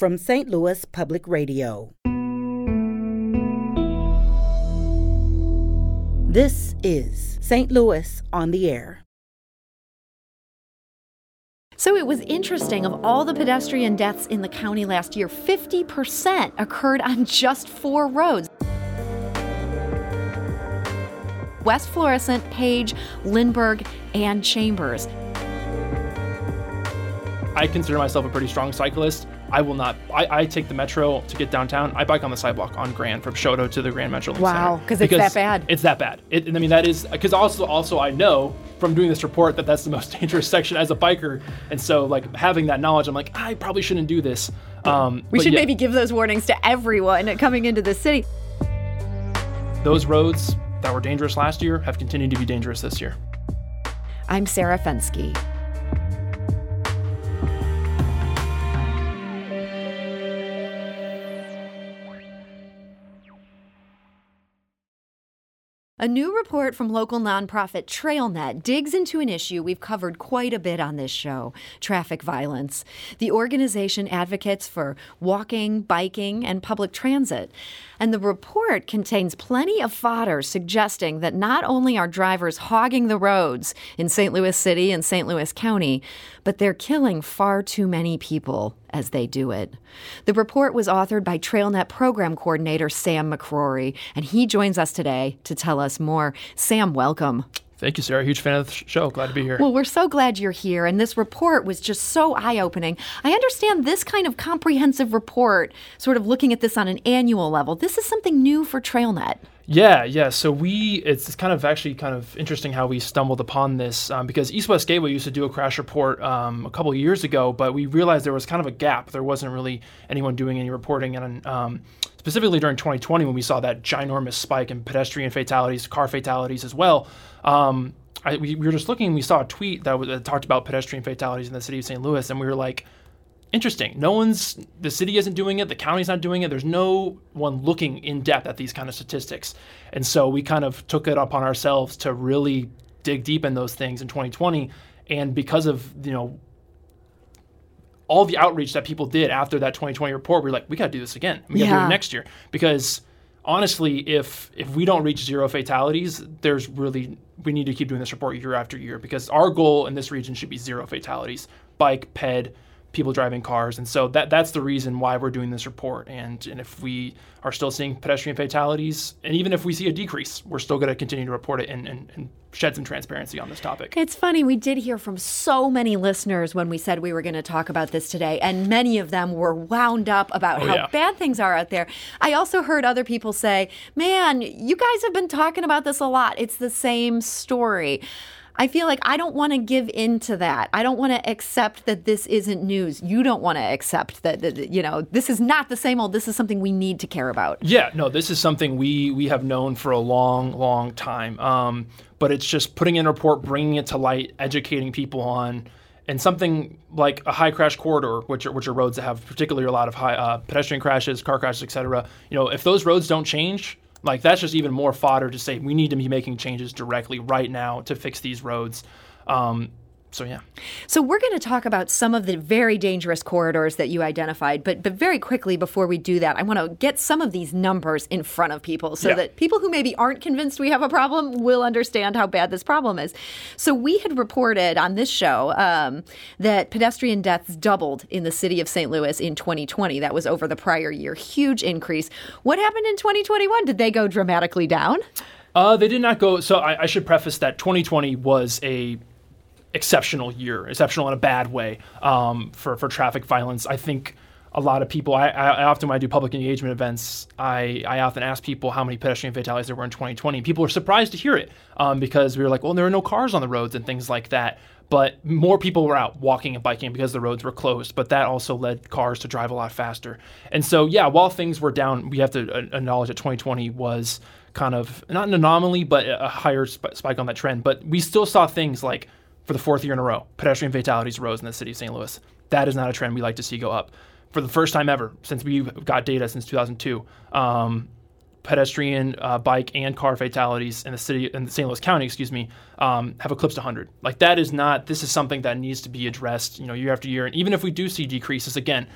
from St. Louis Public Radio. This is St. Louis on the Air. So it was interesting of all the pedestrian deaths in the county last year, 50% occurred on just four roads. West Florissant, Page, Lindbergh, and Chambers. I consider myself a pretty strong cyclist. I will not. I, I take the metro to get downtown. I bike on the sidewalk on Grand from Chouteau to the Grand Metro. Wow, because it's that bad. It's that bad. It, I mean, that is because also also I know from doing this report that that's the most dangerous section as a biker, and so like having that knowledge, I'm like I probably shouldn't do this. Um, we should yeah. maybe give those warnings to everyone coming into the city. Those roads that were dangerous last year have continued to be dangerous this year. I'm Sarah Fenske. A new report from local nonprofit TrailNet digs into an issue we've covered quite a bit on this show traffic violence. The organization advocates for walking, biking, and public transit. And the report contains plenty of fodder suggesting that not only are drivers hogging the roads in St. Louis City and St. Louis County, but they're killing far too many people as they do it. The report was authored by TrailNet program coordinator Sam McCrory, and he joins us today to tell us more. Sam, welcome. Thank you, Sarah. Huge fan of the show. Glad to be here. Well, we're so glad you're here. And this report was just so eye opening. I understand this kind of comprehensive report, sort of looking at this on an annual level, this is something new for TrailNet. Yeah, yeah. So we, it's kind of actually kind of interesting how we stumbled upon this um, because East West Gateway used to do a crash report um, a couple years ago, but we realized there was kind of a gap. There wasn't really anyone doing any reporting, and um, specifically during 2020 when we saw that ginormous spike in pedestrian fatalities, car fatalities as well. Um, I, we, we, were just looking, we saw a tweet that, was, that talked about pedestrian fatalities in the city of St. Louis, and we were like, interesting. No one's, the city isn't doing it, the county's not doing it. There's no one looking in depth at these kind of statistics. And so we kind of took it upon ourselves to really dig deep in those things in 2020. And because of, you know, all the outreach that people did after that 2020 report, we are like, we got to do this again. We got to yeah. do it next year because honestly, if if we don't reach zero fatalities, there's really we need to keep doing this report year after year because our goal in this region should be zero fatalities, bike, ped, people driving cars, and so that that's the reason why we're doing this report. And and if we are still seeing pedestrian fatalities, and even if we see a decrease, we're still going to continue to report it and, and, and shed some transparency on this topic. It's funny, we did hear from so many listeners when we said we were going to talk about this today, and many of them were wound up about oh, how yeah. bad things are out there. I also heard other people say, Man, you guys have been talking about this a lot. It's the same story. I feel like I don't want to give in to that. I don't want to accept that this isn't news. You don't want to accept that, that, you know this is not the same old. This is something we need to care about. Yeah, no, this is something we we have known for a long, long time. Um, but it's just putting in a report, bringing it to light, educating people on. And something like a high crash corridor, which are, which are roads that have particularly a lot of high uh, pedestrian crashes, car crashes, et cetera. You know, if those roads don't change, like that's just even more fodder to say we need to be making changes directly right now to fix these roads. Um, so yeah. So we're going to talk about some of the very dangerous corridors that you identified, but but very quickly before we do that, I want to get some of these numbers in front of people so yeah. that people who maybe aren't convinced we have a problem will understand how bad this problem is. So we had reported on this show um, that pedestrian deaths doubled in the city of St. Louis in 2020. That was over the prior year, huge increase. What happened in 2021? Did they go dramatically down? Uh, they did not go. So I, I should preface that 2020 was a exceptional year, exceptional in a bad way um, for for traffic violence. I think a lot of people. I, I, often when I do public engagement events, I, I often ask people how many pedestrian fatalities there were in 2020. People are surprised to hear it um, because we were like, well, there are no cars on the roads and things like that. But more people were out walking and biking because the roads were closed. But that also led cars to drive a lot faster. And so, yeah, while things were down, we have to uh, acknowledge that 2020 was kind of not an anomaly, but a higher sp- spike on that trend. But we still saw things like for the fourth year in a row, pedestrian fatalities rose in the city of St. Louis. That is not a trend we like to see go up. For the first time ever, since we got data since 2002, um, pedestrian, uh, bike, and car fatalities in the city, in the St. Louis County, excuse me, um, have eclipsed 100. Like that is not. This is something that needs to be addressed, you know, year after year. And even if we do see decreases, again,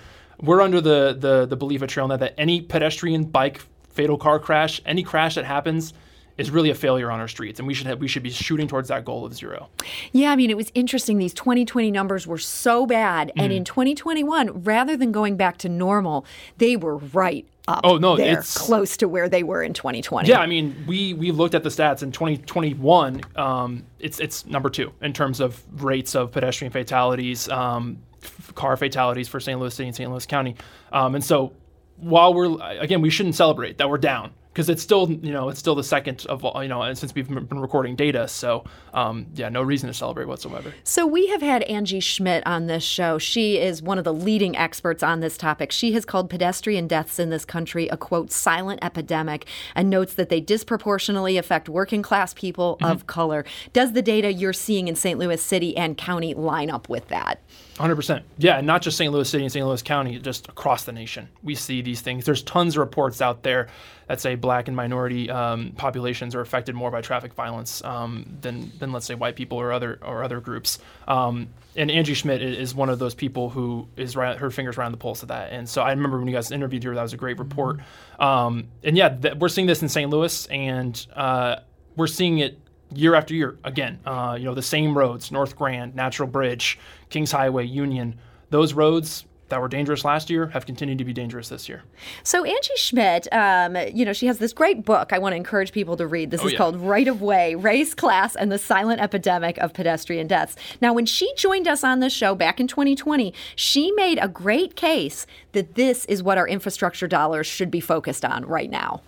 we're under the the the belief at TrailNet that any pedestrian, bike, fatal car crash, any crash that happens is really a failure on our streets, and we should have, we should be shooting towards that goal of zero. Yeah, I mean, it was interesting. These 2020 numbers were so bad, and Mm. in 2021, rather than going back to normal, they were right up Oh, no, there, it's- close to where they were in 2020. Yeah, I mean, we we looked at the stats in 2021. Um, it's it's number two in terms of rates of pedestrian fatalities, um, f- car fatalities for St. Louis City and St. Louis County. Um, and so, while we're again, we shouldn't celebrate that we're down because it's still you know it's still the second of all you know and since we've been recording data. So um, yeah, no reason to celebrate whatsoever. So we have had Angie Schmitt on this show. She is one of the leading experts on this topic. She has called pedestrian deaths in this country a quote silent epidemic and notes that they disproportionately affect working class people of color. Does the data you're seeing in St. Louis City and County line up with that? 100%. Yeah, and not just St. Louis City and St. Louis County, just across the nation. We see these things. There's tons of reports out there that say black and minority um, populations are affected more by traffic violence um, than, than, let's say, white people or other or other groups. Um, and Angie Schmitt is one of those people who is right, her fingers around the pulse of that. And so I remember when you guys interviewed her, that was a great report. Um, and yeah, th- we're seeing this in St. Louis, and uh, we're seeing it year after year again. Uh, you know, the same roads: North Grand, Natural Bridge, Kings Highway, Union. Those roads that were dangerous last year have continued to be dangerous this year. So Angie Schmitt, um, you know, she has this great book I want to encourage people to read. This Oh, is yeah. called Right of Way: Race, Class, and the Silent Epidemic of Pedestrian Deaths. Now, when she joined us on this show back in 2020, she made a great case that this is what our infrastructure dollars should be focused on right now.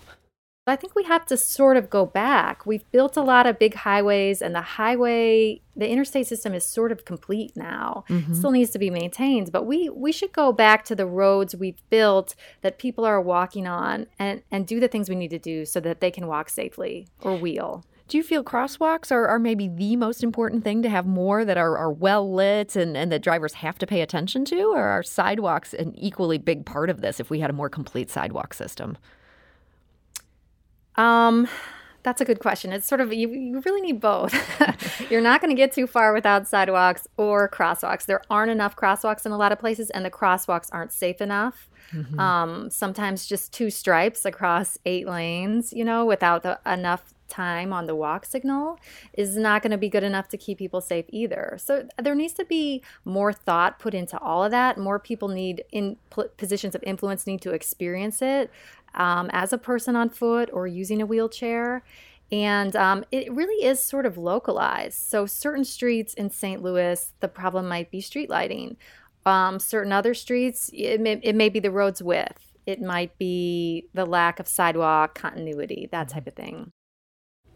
I think we have to sort of go back. We've built a lot of big highways, and the highway, the interstate system is sort of complete now. Mm-hmm. Still needs to be maintained, but we we should go back to the roads we've built that people are walking on, and and do the things we need to do so that they can walk safely or wheel. Do you feel crosswalks are, are maybe the most important thing to have more that are, are well lit and, and that drivers have to pay attention to? Or are sidewalks an equally big part of this if we had a more complete sidewalk system? Um, that's a good question. It's sort of you, you really need both. You're not going to get too far without sidewalks or crosswalks. There aren't enough crosswalks in a lot of places, and the crosswalks aren't safe enough. Um, sometimes just two stripes across eight lanes, you know, without the, enough time on the walk signal is not going to be good enough to keep people safe either. So there needs to be more thought put into all of that. More people need in pl- positions of influence need to experience it um, as a person on foot or using a wheelchair. And um, it really is sort of localized. So, certain streets in St. Louis, the problem might be street lighting. Um, certain other streets, it may, it may be the road's width. It might be the lack of sidewalk continuity, that type of thing.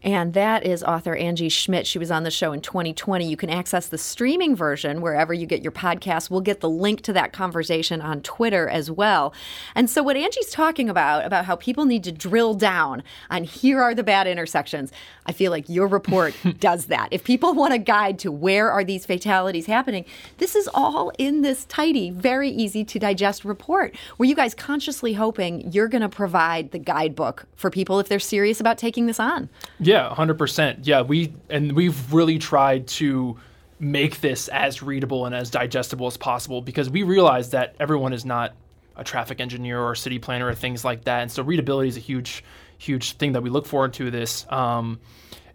And that is author Angie Schmitt. She was on the show in 2020. You can access the streaming version wherever you get your podcasts. We'll get the link to that conversation on Twitter as well. And so, what Angie's talking about, about how people need to drill down on here are the bad intersections, I feel like your report does that. If people want a guide to where are these fatalities happening, this is all in this tidy, very easy to digest report. Were you guys consciously hoping you're going to provide the guidebook for people if they're serious about taking this on? Yeah, hundred percent. Yeah, we and we've really tried to make this as readable and as digestible as possible because we realize that everyone is not a traffic engineer or a city planner or things like that, and so readability is a huge, huge thing that we look forward to this. Um,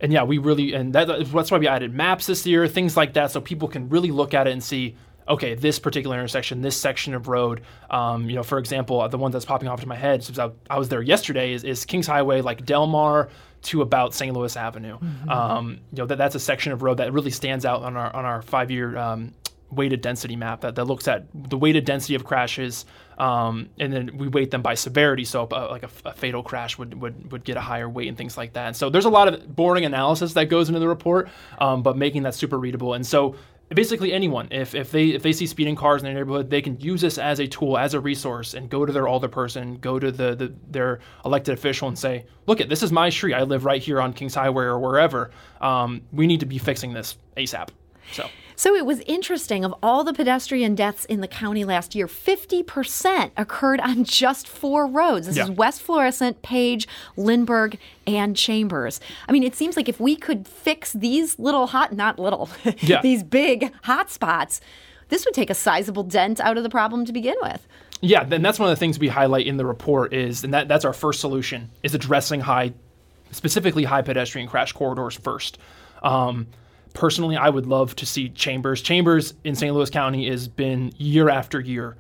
and yeah, we really and that, that's why we added maps this year, things like that, so people can really look at it and see. Okay, this particular intersection, this section of road, um, you know, for example, the one that's popping off to my head, since I, I was there yesterday, is, is Kings Highway, like Delmar to about St. Louis Avenue. Um, you know, that, that's a section of road that really stands out on our on our five year um, weighted density map that, that looks at the weighted density of crashes, um, and then we weight them by severity. So, uh, like a, a fatal crash would, would would get a higher weight and things like that. And so, there's a lot of boring analysis that goes into the report, um, but making that super readable. And so, basically anyone if, if they if they see speeding cars in their neighborhood they can use this as a tool as a resource and go to their alderperson go to the, the their elected official and say look at this is my street. I live right here on kings highway or wherever. Um, we need to be fixing this asap so So it was interesting. Of all the pedestrian deaths in the county last year, 50% occurred on just four roads. This Yeah. is West Florissant, Page, Lindbergh, and Chambers. I mean, it seems like if we could fix these little hot, not little, Yeah. these big hot spots, this would take a sizable dent out of the problem to begin with. Yeah, and that's one of the things we highlight in the report is, and that, that's our first solution, is addressing high, specifically high pedestrian crash corridors first. Um, personally, I would love to see chambers. Chambers in St. Louis County has been year after year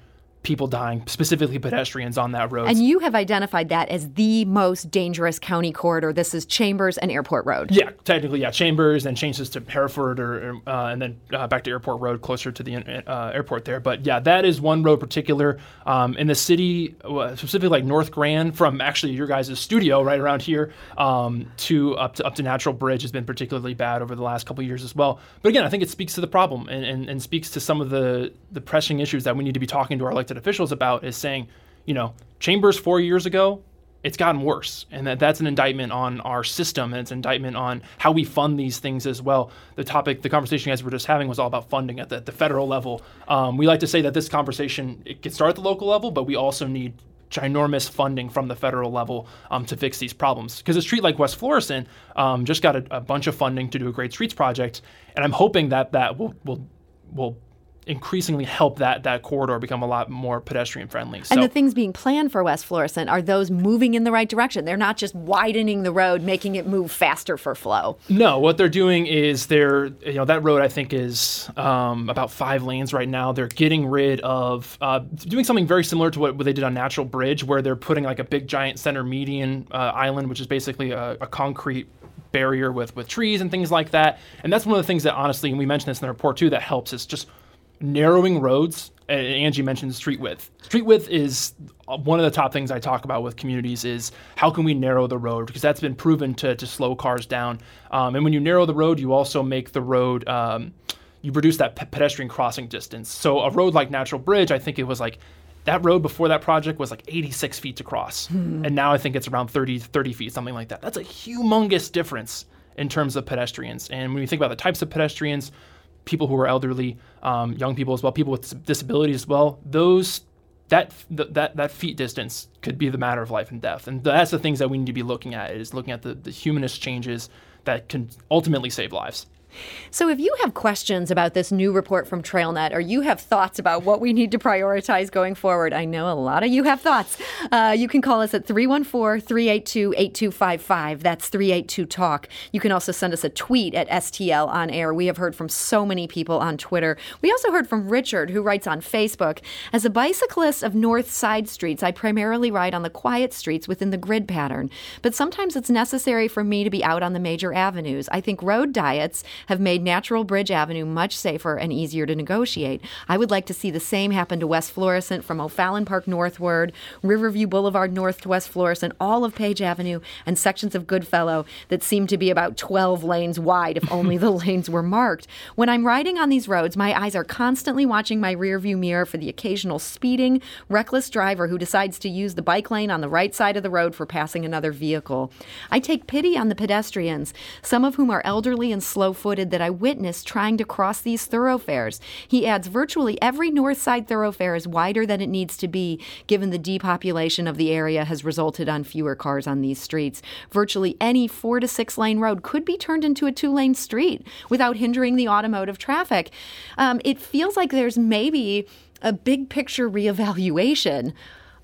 people dying, specifically pedestrians on that road. And you have identified that as the most dangerous county corridor. This is Chambers and Airport Road. Yeah, technically, yeah, Chambers, then changes to Hereford, or uh, and then uh, back to Airport Road, closer to the uh, airport there. But yeah, that is one road particular um, in the city, specifically like North Grand, from actually your guys' studio right around here um, to up to up to Natural Bridge has been particularly bad over the last couple years as well. But again, I think it speaks to the problem and, and, and speaks to some of the the pressing issues that we need to be talking to our elected elected officials about is saying, you know, Chambers four years ago, it's gotten worse, and that that's an indictment on our system, and it's an indictment on how we fund these things as well. The topic, the conversation you guys were just having was all about funding at the, the federal level. Um, we like to say that this conversation it can start at the local level, but we also need ginormous funding from the federal level um, to fix these problems. Because a street like West Florissant um, just got a, a, bunch of funding to do a great streets project, and I'm hoping that that will will will increasingly help that that corridor become a lot more pedestrian friendly. So, and the things being planned for West Florissant are those moving in the right direction. They're not just widening the road, making it move faster for flow. No, what they're doing is they're you know that road I think is um, about five lanes right now. They're getting rid of uh, doing something very similar to what, what, they did on Natural Bridge, where they're putting like a big giant center median uh, island, which is basically a, a concrete barrier with with trees and things like that. And that's one of the things that honestly, and we mentioned this in the report too, that helps is just narrowing roads. And Angie mentioned street width. Street width is uh, one of the top things I talk about with communities is how can we narrow the road because that's been proven to, to slow cars down. Um, and when you narrow the road, you also make the road um, you reduce that pe- pedestrian crossing distance. So a road like Natural Bridge, I think it was like that road before that project was like 86 feet to cross. Hmm. And now I think it's around 30, 30 feet, something like that. That's a humongous difference in terms of pedestrians. And when you think about the types of pedestrians, people who are elderly, um, young people as well, people with disabilities as well. Those that that that feet distance could be the matter of life and death, and that's the things that we need to be looking at is looking at the, the humanist changes that can ultimately save lives. So, if you have questions about this new report from TrailNet or you have thoughts about what we need to prioritize going forward, I know a lot of you have thoughts. Uh, you can call us at 314 382 8255. That's 382 Talk. You can also send us a tweet at STL on air. We have heard from so many people on Twitter. We also heard from Richard, who writes on Facebook As a bicyclist of north side streets, I primarily ride on the quiet streets within the grid pattern, but sometimes it's necessary for me to be out on the major avenues. I think road diets have made Natural Bridge Avenue much safer and easier to negotiate. I would like to see the same happen to West Florissant from O'Fallon Park northward, Riverview Boulevard north to West Florissant, all of Page Avenue, and sections of Goodfellow that seem to be about 12 lanes wide if only the lanes were marked. When I'm riding on these roads, my eyes are constantly watching my rearview mirror for the occasional speeding, reckless driver who decides to use the bike lane on the right side of the road for passing another vehicle. I take pity on the pedestrians, some of whom are elderly and slow that I witnessed trying to cross these thoroughfares. He adds virtually every north side thoroughfare is wider than it needs to be, given the depopulation of the area has resulted on fewer cars on these streets. Virtually any four to six lane road could be turned into a two lane street without hindering the automotive traffic. Um, it feels like there's maybe a big picture reevaluation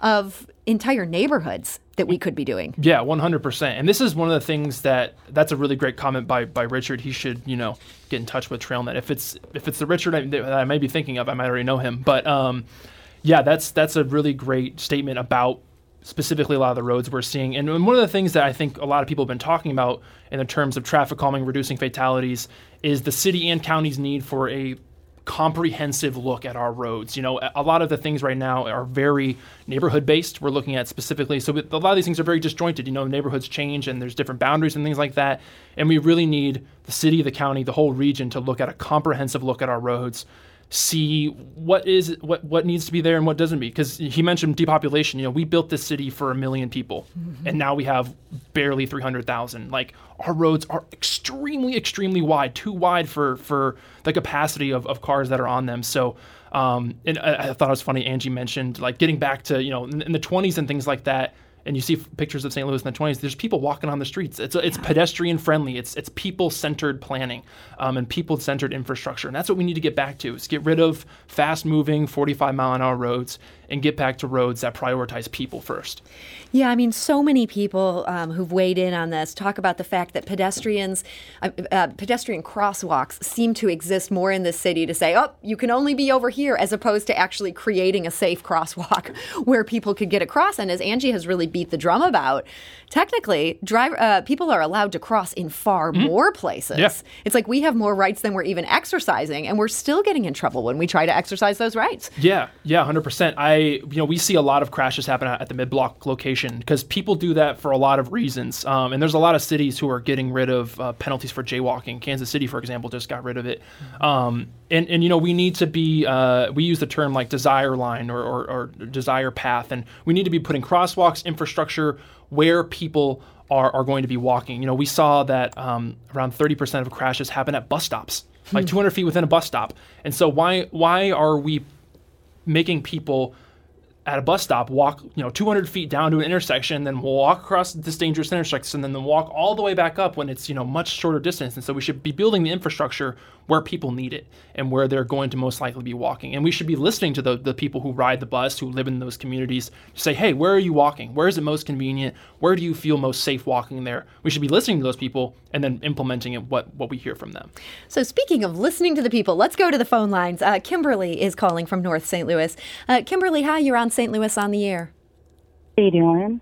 of entire neighborhoods that we could be doing. Yeah, 100%. And this is one of the things that that's a really great comment by by Richard. He should, you know, get in touch with TrailNet. If it's if it's the Richard I, that I may be thinking of, I might already know him. But um, yeah, that's that's a really great statement about specifically a lot of the roads we're seeing. And one of the things that I think a lot of people have been talking about in the terms of traffic calming, reducing fatalities, is the city and county's need for a comprehensive look at our roads. You know, a lot of the things right now are very neighborhood based. We're looking at specifically, so a lot of these things are very disjointed. You know, neighborhoods change and there's different boundaries and things like that. And we really need the city, the county, the whole region to look at a comprehensive look at our roads see what is what what needs to be there and what doesn't be. Because he mentioned depopulation. You know we built this city for a million people mm-hmm. and now we have barely 300,000 like our roads are extremely extremely wide too wide for for the capacity of, of cars that are on them. So um, and I, I thought it was funny Angie mentioned like getting back to you know in, in the 20s and things like that and you see pictures of St. Louis in the 20s, there's people walking on the streets. It's it's pedestrian friendly. It's it's people centered planning um, and people centered infrastructure, and that's what we need to get back to. Is get rid of fast moving 45 mile an hour roads and get back to roads that prioritize people first. Yeah, I mean, so many people um, who've weighed in on this talk about the fact that pedestrians, uh, uh, pedestrian crosswalks seem to exist more in the city to say, oh, you can only be over here, as opposed to actually creating a safe crosswalk where people could get across. And as Angie has really beat the drum about, technically, driver uh, people are allowed to cross in far mm-hmm. more places. Yeah. It's like we have more rights than we're even exercising, and we're still getting in trouble when we try to exercise those rights. Yeah, yeah, hundred percent. I, you know, we see a lot of crashes happen at the mid block location because people do that for a lot of reasons. Um, and there's a lot of cities who are getting rid of uh, penalties for jaywalking. Kansas City, for example, just got rid of it. Um, and, and you know we need to be uh, we use the term like desire line or, or, or desire path, and we need to be putting crosswalks infrastructure where people are, are going to be walking. You know, we saw that um, around 30% of crashes happen at bus stops, hmm. like 200 feet within a bus stop. And so why why are we making people at a bus stop walk you know 200 feet down to an intersection then walk across this dangerous intersection and then walk all the way back up when it's you know much shorter distance. And so we should be building the infrastructure where people need it and where they're going to most likely be walking. And we should be listening to the, the people who ride the bus who live in those communities to say hey where are you walking? Where is it most convenient? Where do you feel most safe walking there? We should be listening to those people and then implementing it what what we hear from them. So speaking of listening to the people let's go to the phone lines. Uh, kimberly is calling from north st louis. Uh, kimberly hi you're on St. Louis on the air. How you doing?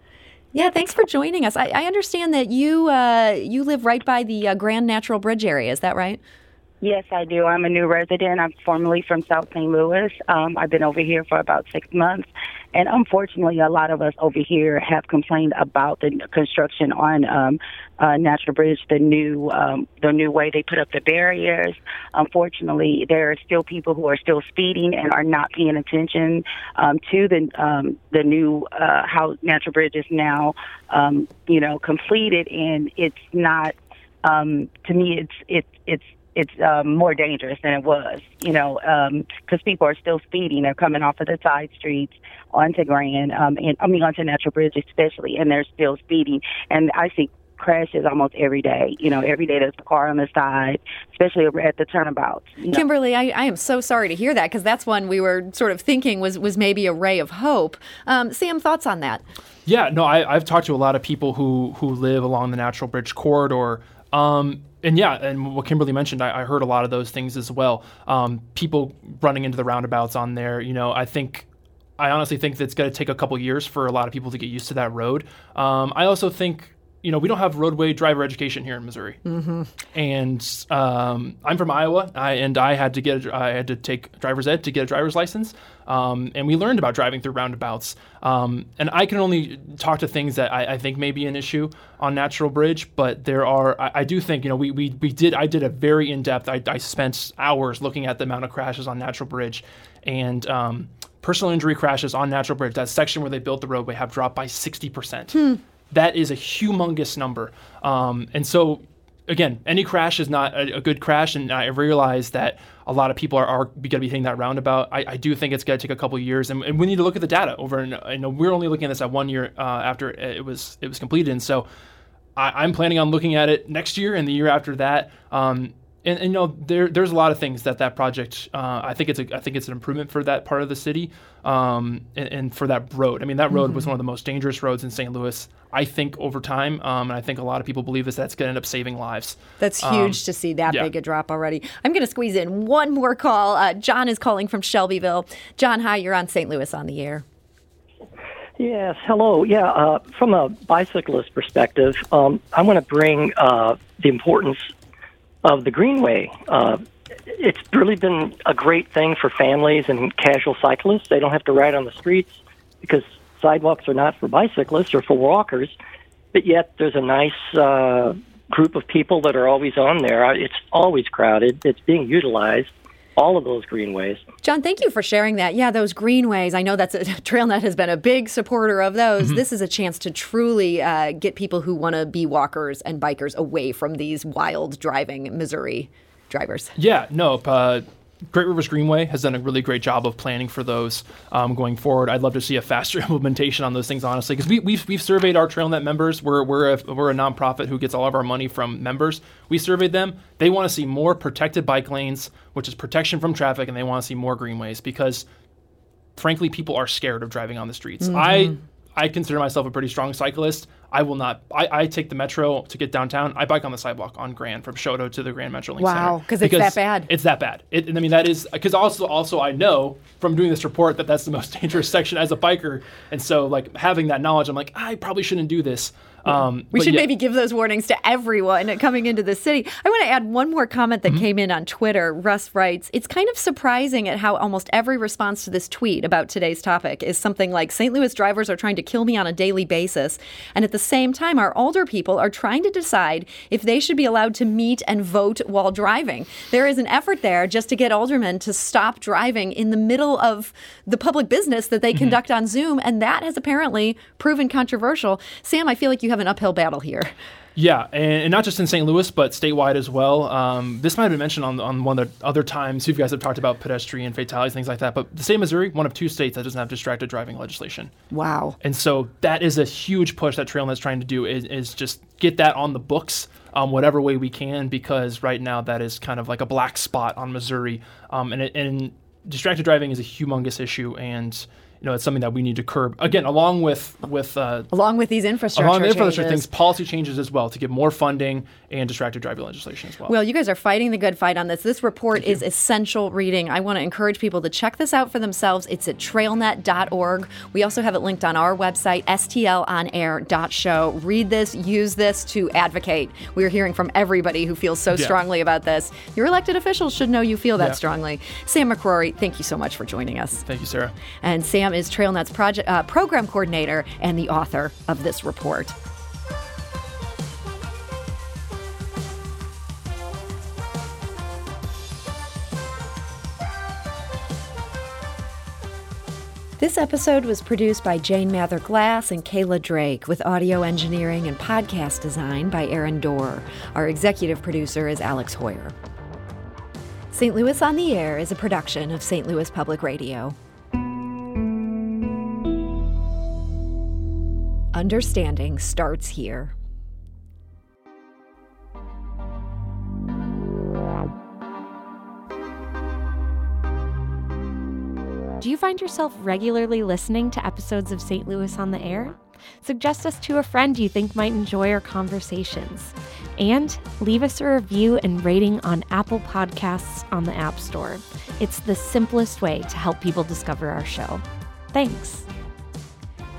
Yeah, thanks for joining us. I, I understand that you uh, you live right by the uh, Grand Natural Bridge area. Is that right? Yes, I do. I'm a new resident. I'm formerly from South St. Louis. Um, I've been over here for about six months, and unfortunately, a lot of us over here have complained about the construction on um, uh, Natural Bridge, the new um, the new way they put up the barriers. Unfortunately, there are still people who are still speeding and are not paying attention um, to the um, the new uh, how Natural Bridge is now, um, you know, completed, and it's not. Um, to me, it's it's it's it's um, more dangerous than it was, you know, because um, people are still speeding. They're coming off of the side streets onto Grand, um, and I mean onto Natural Bridge especially, and they're still speeding. And I see crashes almost every day. You know, every day there's a car on the side, especially at the turnabouts. You know. Kimberly, I, I, am so sorry to hear that because that's one we were sort of thinking was was maybe a ray of hope. Um, Sam, thoughts on that? Yeah, no, I, have talked to a lot of people who who live along the Natural Bridge corridor. Um, and yeah, and what Kimberly mentioned, I, I, heard a lot of those things as well. Um, people running into the roundabouts on there, you know, I think, I honestly think that it's going to take a couple years for a lot of people to get used to that road. Um, I also think you know, we don't have roadway driver education here in Missouri, mm-hmm. and um, I'm from Iowa, I, and I had to get a, I had to take driver's ed to get a driver's license, um, and we learned about driving through roundabouts. Um, and I can only talk to things that I, I, think may be an issue on Natural Bridge, but there are I, I do think you know we, we we did I did a very in depth I, I spent hours looking at the amount of crashes on Natural Bridge, and um, personal injury crashes on Natural Bridge, that section where they built the roadway, have dropped by 60%. Hmm. That is a humongous number. Um, and so, again, any crash is not a, a, good crash. And I realize that a lot of people are, are going to be hitting that roundabout. I, I do think it's going to take a couple years, and, and, we need to look at the data over. And we're only looking at this at one year uh, after it was it was completed, and so I, am planning on looking at it next year and the year after that. Um, and, and, you know there there's a lot of things that that project uh, I think it's a I think it's an improvement for that part of the city um, and, and, for that road. I mean that road mm-hmm. was one of the most dangerous roads in St. Louis. I think over time, um, and I think a lot of people believe this, that's going to end up saving lives. That's um, huge um, to see that yeah. big a drop already. I'm going to squeeze in one more call. Uh, John is calling from Shelbyville. John, hi, you're on St. Louis on the air. Yes, hello. Yeah, uh, from a bicyclist perspective, um, I want to bring uh, the importance of the Greenway. Uh, it's really been a great thing for families and casual cyclists. They don't have to ride on the streets because sidewalks are not for bicyclists or for walkers. But yet, there's a nice uh, group of people that are always on there. It's always crowded. It's being utilized all of those greenways. John, thank you for sharing that. Yeah, those greenways. I know that's a, TrailNet has been a big supporter of those. Mm-hmm. This is a chance to truly uh, get people who want to be walkers and bikers away from these wild driving Missouri drivers. Yeah, no. Uh, Great Rivers Greenway has done a really great job of planning for those um, going forward. I'd love to see a faster implementation on those things, honestly, because we, we've, we've surveyed our TrailNet members. We're, we're, a, we're a nonprofit who gets all of our money from members. We surveyed them. They want to see more protected bike lanes, which is protection from traffic, and they want to see more greenways because, frankly, people are scared of driving on the streets. Mm-hmm. I I consider myself a pretty strong cyclist. I will not. I, I take the metro to get downtown. I bike on the sidewalk on Grand from Chouteau to the Grand Metrolink wow, Center. Wow, because it's that bad. It's that bad. It, I mean, that is because also also I know from doing this report that that's the most dangerous section as a biker, and so like having that knowledge, I'm like I probably shouldn't do this. Um, we should yeah. maybe give those warnings to everyone coming into the city. I want to add one more comment that mm-hmm. came in on Twitter. Russ writes, It's kind of surprising at how almost every response to this tweet about today's topic is something like St. Louis drivers are trying to kill me on a daily basis. And at the same time, our older people are trying to decide if they should be allowed to meet and vote while driving. There is an effort there just to get aldermen to stop driving in the middle of the public business that they mm-hmm. conduct on Zoom. And that has apparently proven controversial. Sam, I feel like you have an uphill battle here. Yeah, and, and, not just in St. Louis, but statewide as well. Um, this might have been mentioned on, on one of the other times you guys have talked about pedestrian fatalities, things like that. But the state of Missouri, one of two states that doesn't have distracted driving legislation. Wow. And so that is a huge push that TrailNet's trying to do is, is just get that on the books um, whatever way we can, because right now that is kind of like a black spot on Missouri. Um, and, it, and distracted driving is a humongous issue, and you know, it's something that we need to curb again, along with with uh, along with these infrastructure along with infrastructure things, policy changes as well to get more funding and distracted driving legislation as well. Well, you guys are fighting the good fight on this. This report is essential reading. I want to encourage people to check this out for themselves. It's at trailnet.org. We also have it linked on our website, stlonair.show. Read this, use this to advocate. We're hearing from everybody who feels so yeah. strongly about this. Your elected officials should know you feel that yeah. strongly. Sam McCrory, thank you so much for joining us. Thank you, Sarah. And Sam is TrailNet's project, uh, program coordinator and the author of this report. This episode was produced by Jane Mather Glass and Kayla Drake, with audio engineering and podcast design by Aaron Doerr. Our executive producer is Alex Heuer. St. Louis on the Air is a production of St. Louis Public Radio. Understanding starts here. Do you find yourself regularly listening to episodes of St. Louis on the Air? Suggest us to a friend you think might enjoy our conversations. And leave us a review and rating on Apple Podcasts on the App Store. It's the simplest way to help people discover our show. Thanks.